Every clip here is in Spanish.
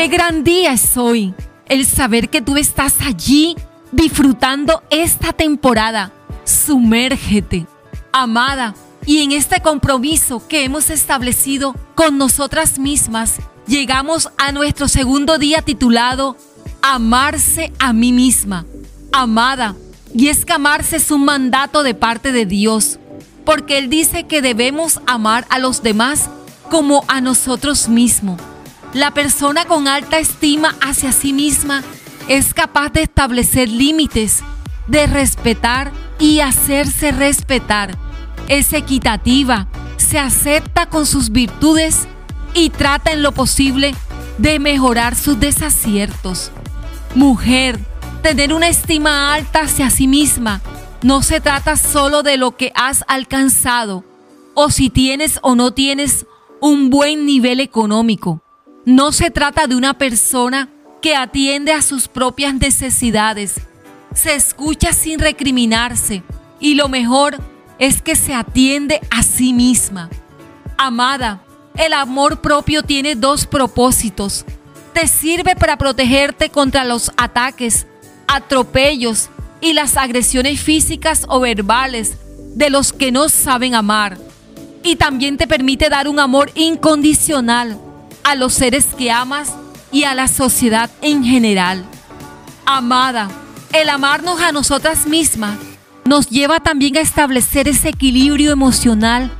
Qué gran día es hoy el saber que tú estás allí disfrutando esta temporada. Sumérgete, amada, y en este compromiso que hemos establecido con nosotras mismas, llegamos a nuestro segundo día titulado Amarse a mí misma. Amada, y es que amarse es un mandato de parte de Dios, porque Él dice que debemos amar a los demás como a nosotros mismos. La persona con alta estima hacia sí misma es capaz de establecer límites, de respetar y hacerse respetar. Es equitativa, se acepta con sus virtudes y trata en lo posible de mejorar sus desaciertos. Mujer, tener una estima alta hacia sí misma no se trata solo de lo que has alcanzado o si tienes o no tienes un buen nivel económico. No se trata de una persona que atiende a sus propias necesidades, se escucha sin recriminarse y lo mejor es que se atiende a sí misma. Amada, el amor propio tiene dos propósitos. Te sirve para protegerte contra los ataques, atropellos y las agresiones físicas o verbales de los que no saben amar. Y también te permite dar un amor incondicional a los seres que amas y a la sociedad en general. Amada, el amarnos a nosotras mismas nos lleva también a establecer ese equilibrio emocional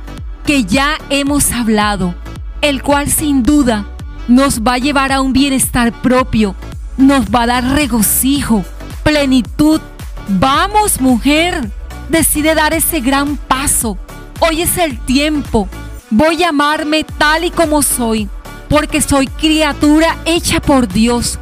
que ya hemos hablado, el cual sin duda nos va a llevar a un bienestar propio, nos va a dar regocijo, plenitud. Vamos mujer, decide dar ese gran paso. Hoy es el tiempo. Voy a amarme tal y como soy porque soy criatura hecha por Dios.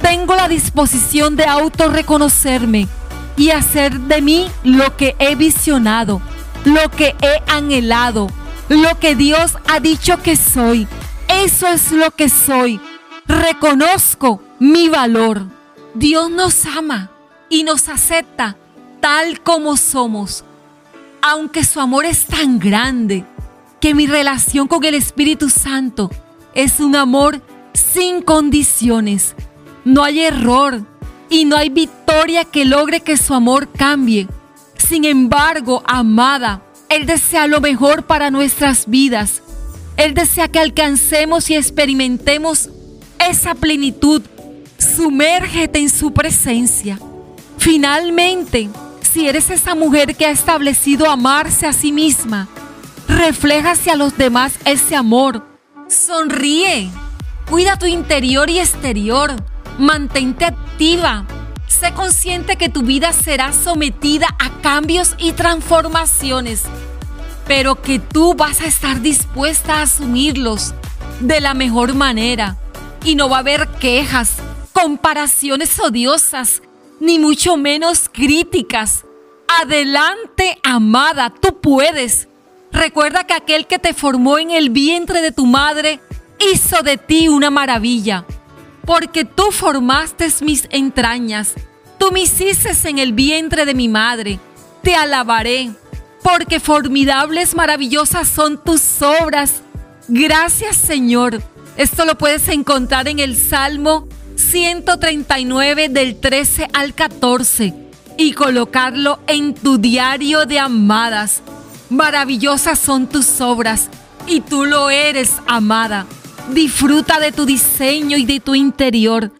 Tengo la disposición de autorreconocerme y hacer de mí lo que he visionado, lo que he anhelado, lo que Dios ha dicho que soy. Eso es lo que soy. Reconozco mi valor. Dios nos ama y nos acepta tal como somos. Aunque su amor es tan grande que mi relación con el Espíritu Santo es un amor sin condiciones. No hay error y no hay victoria que logre que su amor cambie. Sin embargo, amada, Él desea lo mejor para nuestras vidas. Él desea que alcancemos y experimentemos esa plenitud. Sumérgete en su presencia. Finalmente, si eres esa mujer que ha establecido amarse a sí misma, refleja hacia los demás ese amor Sonríe. Cuida tu interior y exterior. Mantente activa. Sé consciente que tu vida será sometida a cambios y transformaciones, pero que tú vas a estar dispuesta a asumirlos de la mejor manera. Y no va a haber quejas, comparaciones odiosas, ni mucho menos críticas. Adelante, amada, tú puedes. Recuerda que aquel que te formó en el vientre de tu madre hizo de ti una maravilla, porque tú formaste mis entrañas, tú me hiciste en el vientre de mi madre. Te alabaré, porque formidables, maravillosas son tus obras. Gracias Señor. Esto lo puedes encontrar en el Salmo 139 del 13 al 14 y colocarlo en tu diario de amadas Maravillosas son tus obras y tú lo eres, amada. Disfruta de tu diseño y de tu interior.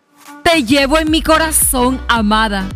Te llevo en mi corazón, amada.